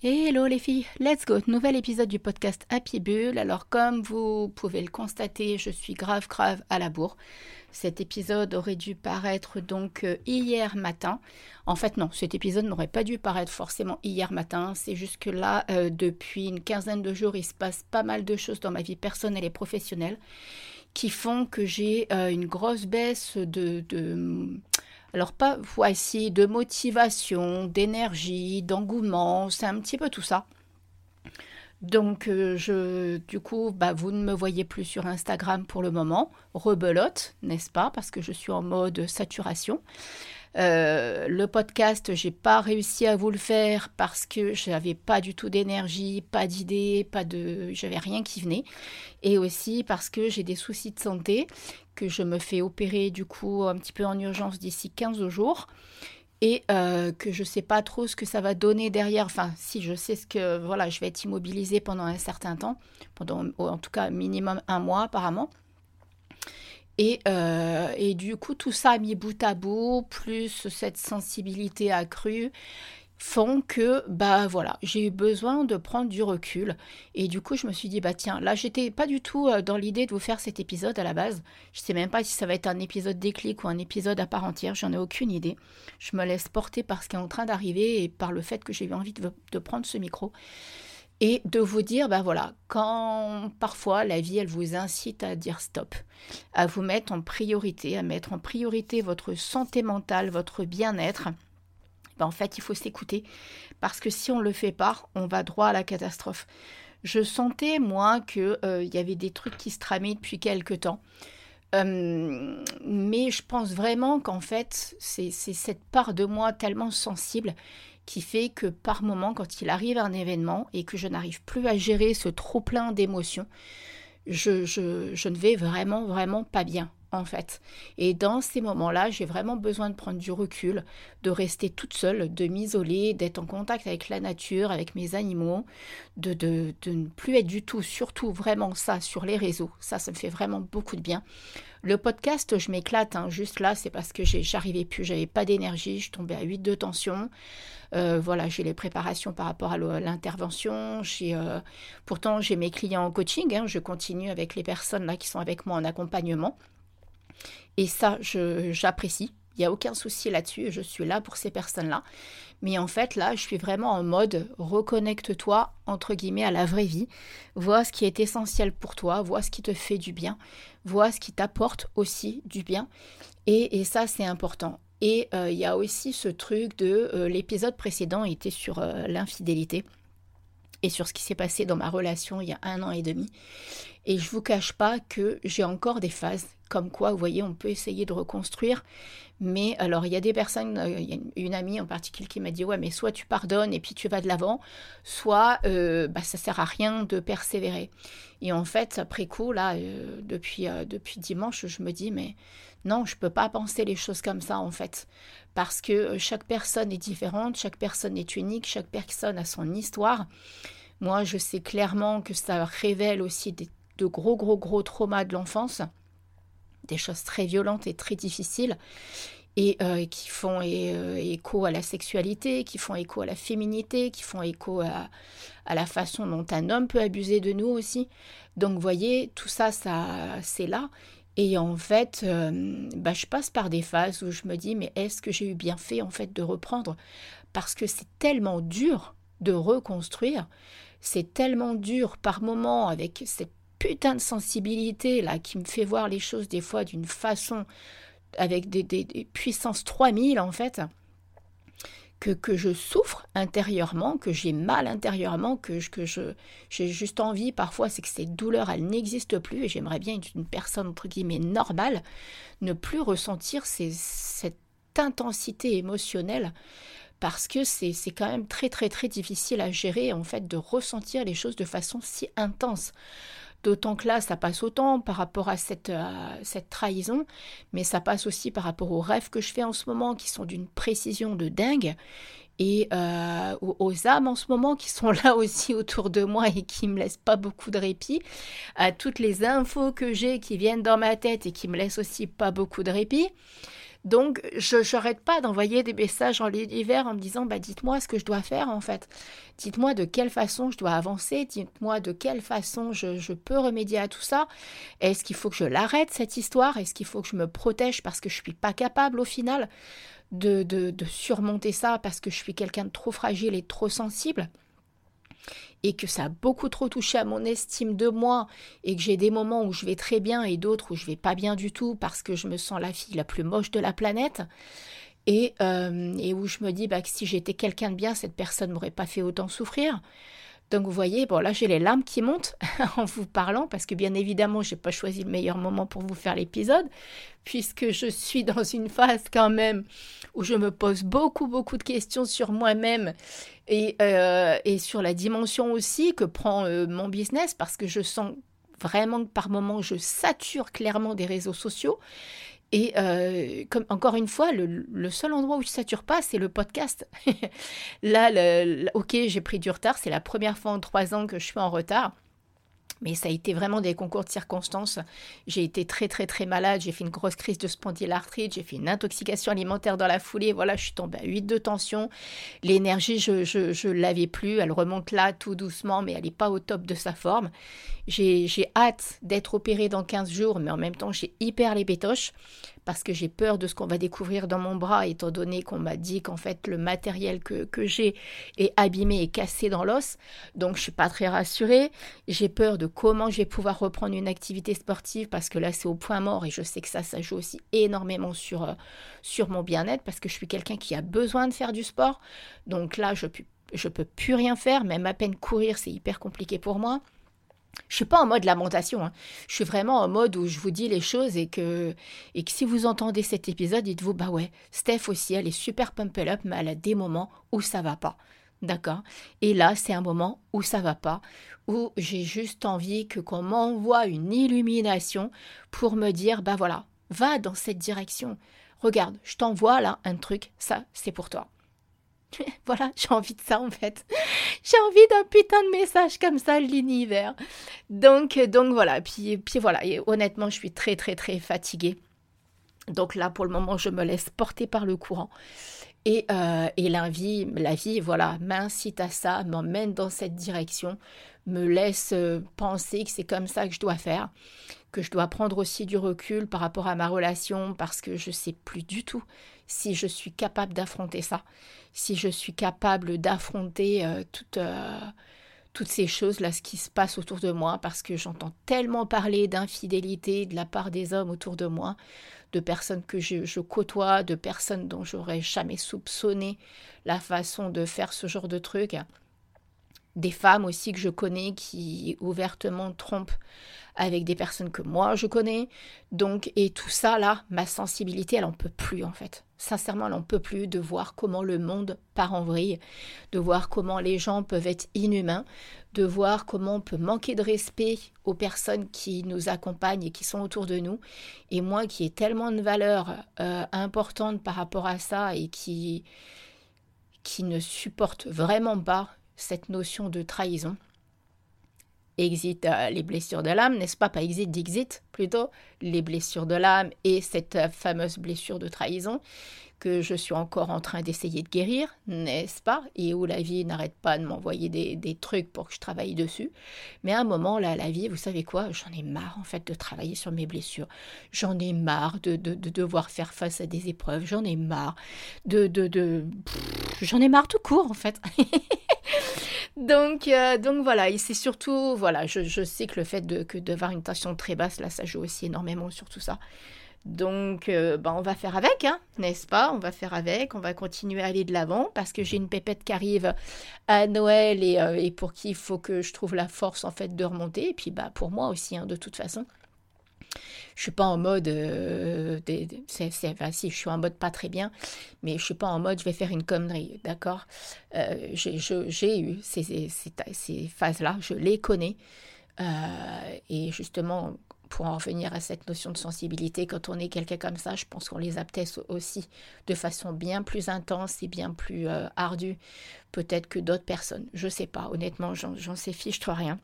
Hello les filles, let's go, nouvel épisode du podcast Happy Bull. Alors comme vous pouvez le constater, je suis grave grave à la bourre. Cet épisode aurait dû paraître donc euh, hier matin. En fait non, cet épisode n'aurait pas dû paraître forcément hier matin. C'est juste que là, euh, depuis une quinzaine de jours, il se passe pas mal de choses dans ma vie personnelle et professionnelle qui font que j'ai euh, une grosse baisse de alors pas voici de motivation, d'énergie, d'engouement, c'est un petit peu tout ça. Donc euh, je du coup bah, vous ne me voyez plus sur Instagram pour le moment, rebelote, n'est-ce pas? Parce que je suis en mode saturation. Euh, le podcast, j'ai pas réussi à vous le faire parce que j'avais pas du tout d'énergie, pas d'idées, pas de, j'avais rien qui venait, et aussi parce que j'ai des soucis de santé, que je me fais opérer du coup un petit peu en urgence d'ici 15 jours et euh, que je sais pas trop ce que ça va donner derrière. Enfin, si je sais ce que voilà, je vais être immobilisée pendant un certain temps, pendant en tout cas minimum un mois apparemment. Euh, et, du coup, tout ça mis bout à bout, plus cette sensibilité accrue, font que, bah voilà, j'ai eu besoin de prendre du recul. Et du coup, je me suis dit, bah tiens, là, j'étais pas du tout euh, dans l'idée de vous faire cet épisode à la base. Je sais même pas si ça va être un épisode déclic ou un épisode à part entière, j'en ai aucune idée. Je me laisse porter par ce qui est en train d'arriver et par le fait que j'ai eu envie de prendre ce micro et de vous dire, ben voilà, quand parfois la vie, elle vous incite à dire stop, à vous mettre en priorité, à mettre en priorité votre santé mentale, votre bien-être, ben en fait, il faut s'écouter, parce que si on ne le fait pas, on va droit à la catastrophe. Je sentais, moi, qu'il euh, y avait des trucs qui se tramaient depuis quelque temps. Mais je pense vraiment qu'en fait, c'est cette part de moi tellement sensible qui fait que par moment, quand il arrive un événement et que je n'arrive plus à gérer ce trop plein d'émotions, je, je, je, ne vais vraiment, vraiment pas bien, en fait. Et dans ces moments-là, j'ai vraiment besoin de prendre du recul, de rester toute seule, de m'isoler, d'être en contact avec la nature, avec mes animaux, de, ne plus être du tout, surtout vraiment ça, sur les réseaux. Ça, ça me fait vraiment beaucoup de bien. Le podcast, je m'éclate, hein. juste là, c'est parce que j'arrivais plus, j'avais pas d'énergie, je tombais à 8 de tension. Euh, voilà, j'ai les préparations par rapport à l'intervention. Euh, pourtant, j'ai mes clients en coaching. Hein. je continue avec les personnes là qui sont avec moi en accompagnement. Et ça, j'apprécie. Il n'y a aucun souci là-dessus. Je suis là pour ces personnes-là. Mais en fait, là, je suis vraiment en mode reconnecte-toi, entre guillemets, à la vraie vie. Vois ce qui est essentiel pour toi. Vois ce qui te fait du bien. Vois ce qui t'apporte aussi du bien. Et, ça, c'est important. Et euh, il y a aussi ce truc de euh, l'épisode précédent était sur euh, l'infidélité et sur ce qui s'est passé dans ma relation il y a un an et demi. Et je vous cache pas que j'ai encore des phases comme quoi, vous voyez, on peut essayer de reconstruire. Mais alors, il y a des personnes, a une, amie en particulier qui m'a dit, ouais, mais soit tu pardonnes et puis tu vas de l'avant, soit bah, ça sert à rien de persévérer. Et en fait, après coup, là, depuis, depuis dimanche, je me dis, mais non, je ne peux pas penser les choses comme ça en fait, parce que euh, chaque personne est différente, chaque personne est unique, chaque personne a son histoire. Moi, je sais clairement que ça révèle aussi de gros, gros, gros traumas de l'enfance, des choses très violentes et très difficiles, et euh, qui font euh, écho à la sexualité, qui font écho à la féminité, qui font écho à, à, la façon dont un homme peut abuser de nous aussi. Donc, voyez, tout ça, ça c'est là. Et en fait, euh, bah, je passe par des phases où je me dis, mais est-ce que j'ai eu bien fait en fait de reprendre? Parce que c'est tellement dur de reconstruire, c'est tellement dur par moments avec cette putain de sensibilité là qui me fait voir les choses des fois d'une façon avec des, puissances 3000 en fait que, je souffre intérieurement, que j'ai mal intérieurement, que, je, j'ai juste envie parfois, c'est que ces douleurs, elles n'existent plus et j'aimerais bien être une personne, entre guillemets, normale, ne plus ressentir cette intensité émotionnelle parce que c'est quand même très très très difficile à gérer en fait de ressentir les choses de façon si intense. D'autant que là, ça passe autant par rapport à cette, cette trahison, mais ça passe aussi par rapport aux rêves que je fais en ce moment, qui sont d'une précision de dingue, et euh, aux, âmes en ce moment qui sont là aussi autour de moi et qui me laissent pas beaucoup de répit, à toutes les infos que j'ai qui viennent dans ma tête et qui me laissent aussi pas beaucoup de répit. Donc, je n'arrête pas d'envoyer des messages en l'hiver en me disant, bah, dites-moi ce que je dois faire en fait. Dites-moi de quelle façon je dois avancer. Dites-moi de quelle façon je, peux remédier à tout ça. Est-ce qu'il faut que je l'arrête cette histoire? Est-ce qu'il faut que je me protège parce que je ne suis pas capable au final de, de surmonter ça parce que je suis quelqu'un de trop fragile et trop sensible? Et que ça a beaucoup trop touché à mon estime de moi et que j'ai des moments où je vais très bien et d'autres où je vais pas bien du tout parce que je me sens la fille la plus moche de la planète et, euh, et où je me dis bah, que si j'étais quelqu'un de bien, cette personne m'aurait pas fait autant souffrir. Donc vous voyez, bon là j'ai les larmes qui montent en vous parlant parce que bien évidemment j'ai pas choisi le meilleur moment pour vous faire l'épisode puisque je suis dans une phase quand même où je me pose beaucoup beaucoup de questions sur moi-même et, euh, et, sur la dimension aussi que prend euh, mon business parce que je sens vraiment que par moments je sature clairement des réseaux sociaux et euh, comme encore une fois, le, seul endroit où je sature pas, c'est le podcast. Là, ok, j'ai pris du retard. C'est la première fois en trois ans que je suis en retard. Mais ça a été vraiment des concours de circonstances. J'ai été très très très malade, j'ai fait une grosse crise de spondylarthrite, j'ai fait une intoxication alimentaire dans la foulée. Voilà, je suis tombée à 8 de tension. L'énergie, je, je, l'avais plus. Elle remonte là tout doucement, mais elle n'est pas au top de sa forme. J'ai hâte d'être opérée dans 15 jours, mais en même temps, j'ai hyper les pétoches parce que j'ai peur de ce qu'on va découvrir dans mon bras, étant donné qu'on m'a dit qu'en fait le matériel que, que j'ai est abîmé et cassé dans l'os. Donc je suis pas très rassurée. J'ai peur de comment je vais pouvoir reprendre une activité sportive parce que là c'est au point mort et je sais que ça, ça joue aussi énormément sur, euh, sur mon bien-être parce que je suis quelqu'un qui a besoin de faire du sport. Donc là je, je peux plus rien faire, même à peine courir c'est hyper compliqué pour moi. Je suis pas en mode lamentation, hein. je suis vraiment en mode où je vous dis les choses et que, et que si vous entendez cet épisode, dites-vous, bah ouais, Steph aussi, elle est super pump up, mais elle a des moments où ça va pas. D'accord? Et là, c'est un moment où ça va pas, où j'ai juste envie que qu'on m'envoie une illumination pour me dire, bah voilà, va dans cette direction. Regarde, je t'envoie là un truc, ça, c'est pour toi. voilà, j'ai envie de ça en fait. j'ai envie d'un putain de message comme ça, l'univers. Donc, donc voilà, puis, puis voilà, et honnêtement, je suis très très très fatiguée. Donc là, pour le moment, je me laisse porter par le courant. Et, euh, et la vie, la vie, voilà, m'incite à ça, m'emmène dans cette direction, me laisse euh, penser que c'est comme ça que je dois faire, que je dois prendre aussi du recul par rapport à ma relation, parce que je sais plus du tout si je suis capable d'affronter ça, si je suis capable d'affronter euh, euh, toutes ces choses-là, ce qui se passe autour de moi, parce que j'entends tellement parler d'infidélité de la part des hommes autour de moi, de personnes que je, côtoie, de personnes dont j'aurais jamais soupçonné la façon de faire ce genre de truc. Des femmes aussi que je connais qui ouvertement trompent avec des personnes que moi je connais. Donc, et tout ça là, ma sensibilité, elle en peut plus en fait. Sincèrement, elle en peut plus de voir comment le monde part en vrille, de voir comment les gens peuvent être inhumains, de voir comment on peut manquer de respect aux personnes qui nous accompagnent et qui sont autour de nous. Et moi qui ai tellement de valeurs euh, importantes par rapport à ça et qui qui ne supporte vraiment pas cette notion de trahison. Exit euh, les blessures de l'âme, n'est-ce pas Pas exit, d'exit plutôt, les blessures de l'âme et cette euh, fameuse blessure de trahison que je suis encore en train d'essayer de guérir, n'est-ce pas Et où la vie n'arrête pas de m'envoyer des, trucs pour que je travaille dessus. Mais à un moment, là, la vie, vous savez quoi J'en ai marre, en fait, de travailler sur mes blessures. J'en ai marre de, de, devoir faire face à des épreuves. J'en ai marre de... de, de... J'en ai marre tout court, en fait. donc, euh, donc voilà, et c'est surtout, voilà, je, sais que le fait de, que d'avoir une tension très basse, là, ça joue aussi énormément sur tout ça. Donc, euh, bah, on va faire avec, hein, n'est-ce pas? On va faire avec, on va continuer à aller de l'avant parce que j'ai une pépette qui arrive à Noël et, euh, pour qui il faut que je trouve la force en fait de remonter. Et puis, bah, pour moi aussi, hein, de toute façon. Je suis pas en mode, euh, c'est, enfin, si je suis en mode pas très bien, mais je suis pas en mode je vais faire une connerie, d'accord? J'ai, j'ai eu ces, ces, phases-là, je les connais, et justement pour en revenir à cette notion de sensibilité, quand on est quelqu'un comme ça, je pense qu'on les a peut-être aussi de façon bien plus intense et bien plus euh, ardue, peut-être que d'autres personnes. Je sais pas, honnêtement, j'en sais fiche toi rien.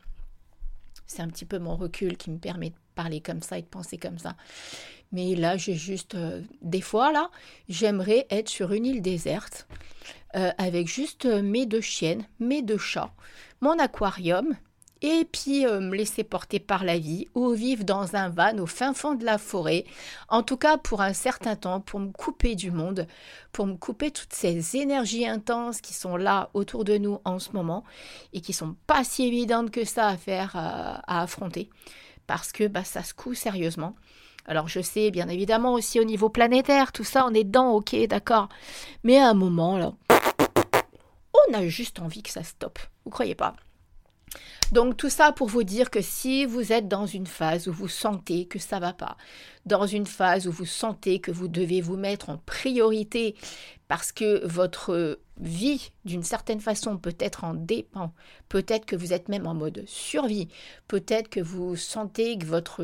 C'est un petit peu mon recul qui me permet de parler comme ça et de penser comme ça. Mais là, j'ai juste euh, des fois là, j'aimerais être sur une île déserte euh, avec juste mes deux chiennes, mes deux chats, mon aquarium et puis euh, me laisser porter par la vie ou vivre dans un van au fin fond de la forêt, en tout cas pour un certain temps, pour me couper du monde, pour me couper toutes ces énergies intenses qui sont là autour de nous en ce moment et qui sont pas si évidentes que ça à faire, euh, à affronter, parce que bah, ça se coud sérieusement. Alors je sais, bien évidemment, aussi au niveau planétaire, tout ça, on est dedans, ok, d'accord. Mais à un moment, là, on a juste envie que ça stoppe. Vous croyez pas? Donc tout ça pour vous dire que si vous êtes dans une phase où vous sentez que ça va pas, dans une phase où vous sentez que vous devez vous mettre en priorité parce que votre vie d'une certaine façon peut-être en dépend, peut-être que vous êtes même en mode survie, peut-être que vous sentez que votre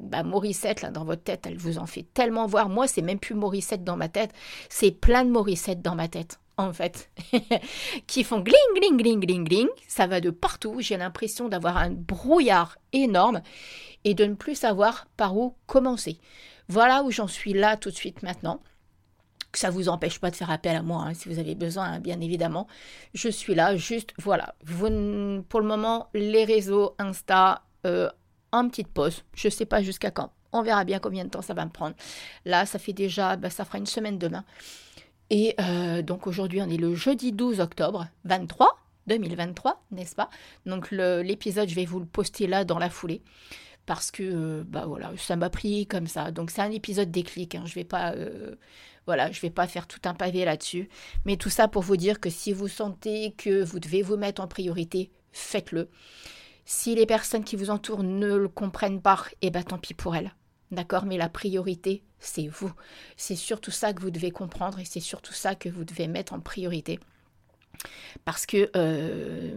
bah, Morissette là dans votre tête, elle vous en fait tellement voir. Moi, c'est même plus Morissette dans ma tête, c'est plein de Morissette dans ma tête en fait, qui font gling, gling, gling, gling, gling. Ça va de partout. J'ai l'impression d'avoir un brouillard énorme et de ne plus savoir par où commencer. Voilà où j'en suis là tout de suite maintenant. Ça ne vous empêche pas de faire appel à moi hein, si vous avez besoin, hein, bien évidemment. Je suis là, juste voilà. Pour le moment, les réseaux, Insta, euh, en petite pause. Je ne sais pas jusqu'à quand. On verra bien combien de temps ça va me prendre. Là, ça fait déjà, bah, ça fera une semaine demain. Et euh, donc aujourd'hui, on est le jeudi 12 octobre 23, 2023, n'est-ce pas? Donc l'épisode, je vais vous le poster là dans la foulée. Parce que euh, bah voilà, ça m'a pris comme ça. Donc c'est un épisode déclic. Hein. Je vais pas, euh, voilà, je vais pas faire tout un pavé là-dessus. Mais tout ça pour vous dire que si vous sentez que vous devez vous mettre en priorité, faites-le. Si les personnes qui vous entourent ne le comprennent pas, eh ben tant pis pour elles. D'accord Mais la priorité, c'est vous. C'est surtout ça que vous devez comprendre et c'est surtout ça que vous devez mettre en priorité. Parce que euh,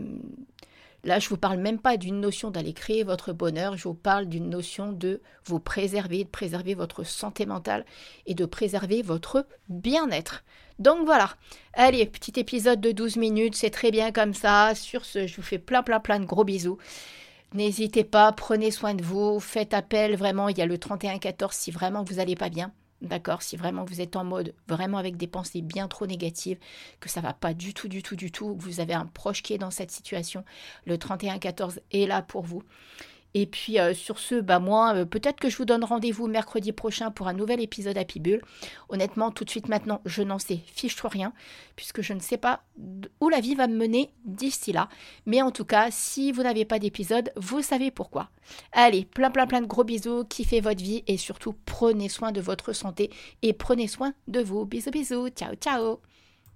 là, je ne vous parle même pas d'une notion d'aller créer votre bonheur, je vous parle d'une notion de vous préserver, de préserver votre santé mentale et de préserver votre bien-être. Donc voilà, allez, petit épisode de 12 minutes, c'est très bien comme ça. Sur ce, je vous fais plein plein plein de gros bisous. N'hésitez pas, prenez soin de vous, faites appel vraiment, il y a le 31-14 si vraiment vous n'allez pas bien. D'accord Si vraiment vous êtes en mode vraiment avec des pensées bien trop négatives, que ça va pas du tout, du tout, du tout, que vous avez un proche qui est dans cette situation, le 31-14 est là pour vous. Et puis euh, sur ce, bah moi, euh, peut-être que je vous donne rendez-vous mercredi prochain pour un nouvel épisode à Pibule. Honnêtement, tout de suite maintenant, je n'en sais fiche rien, puisque je ne sais pas où la vie va me mener d'ici là. Mais en tout cas, si vous n'avez pas d'épisode, vous savez pourquoi. Allez, plein plein plein de gros bisous, kiffez votre vie et surtout prenez soin de votre santé et prenez soin de vous. Bisous bisous, ciao ciao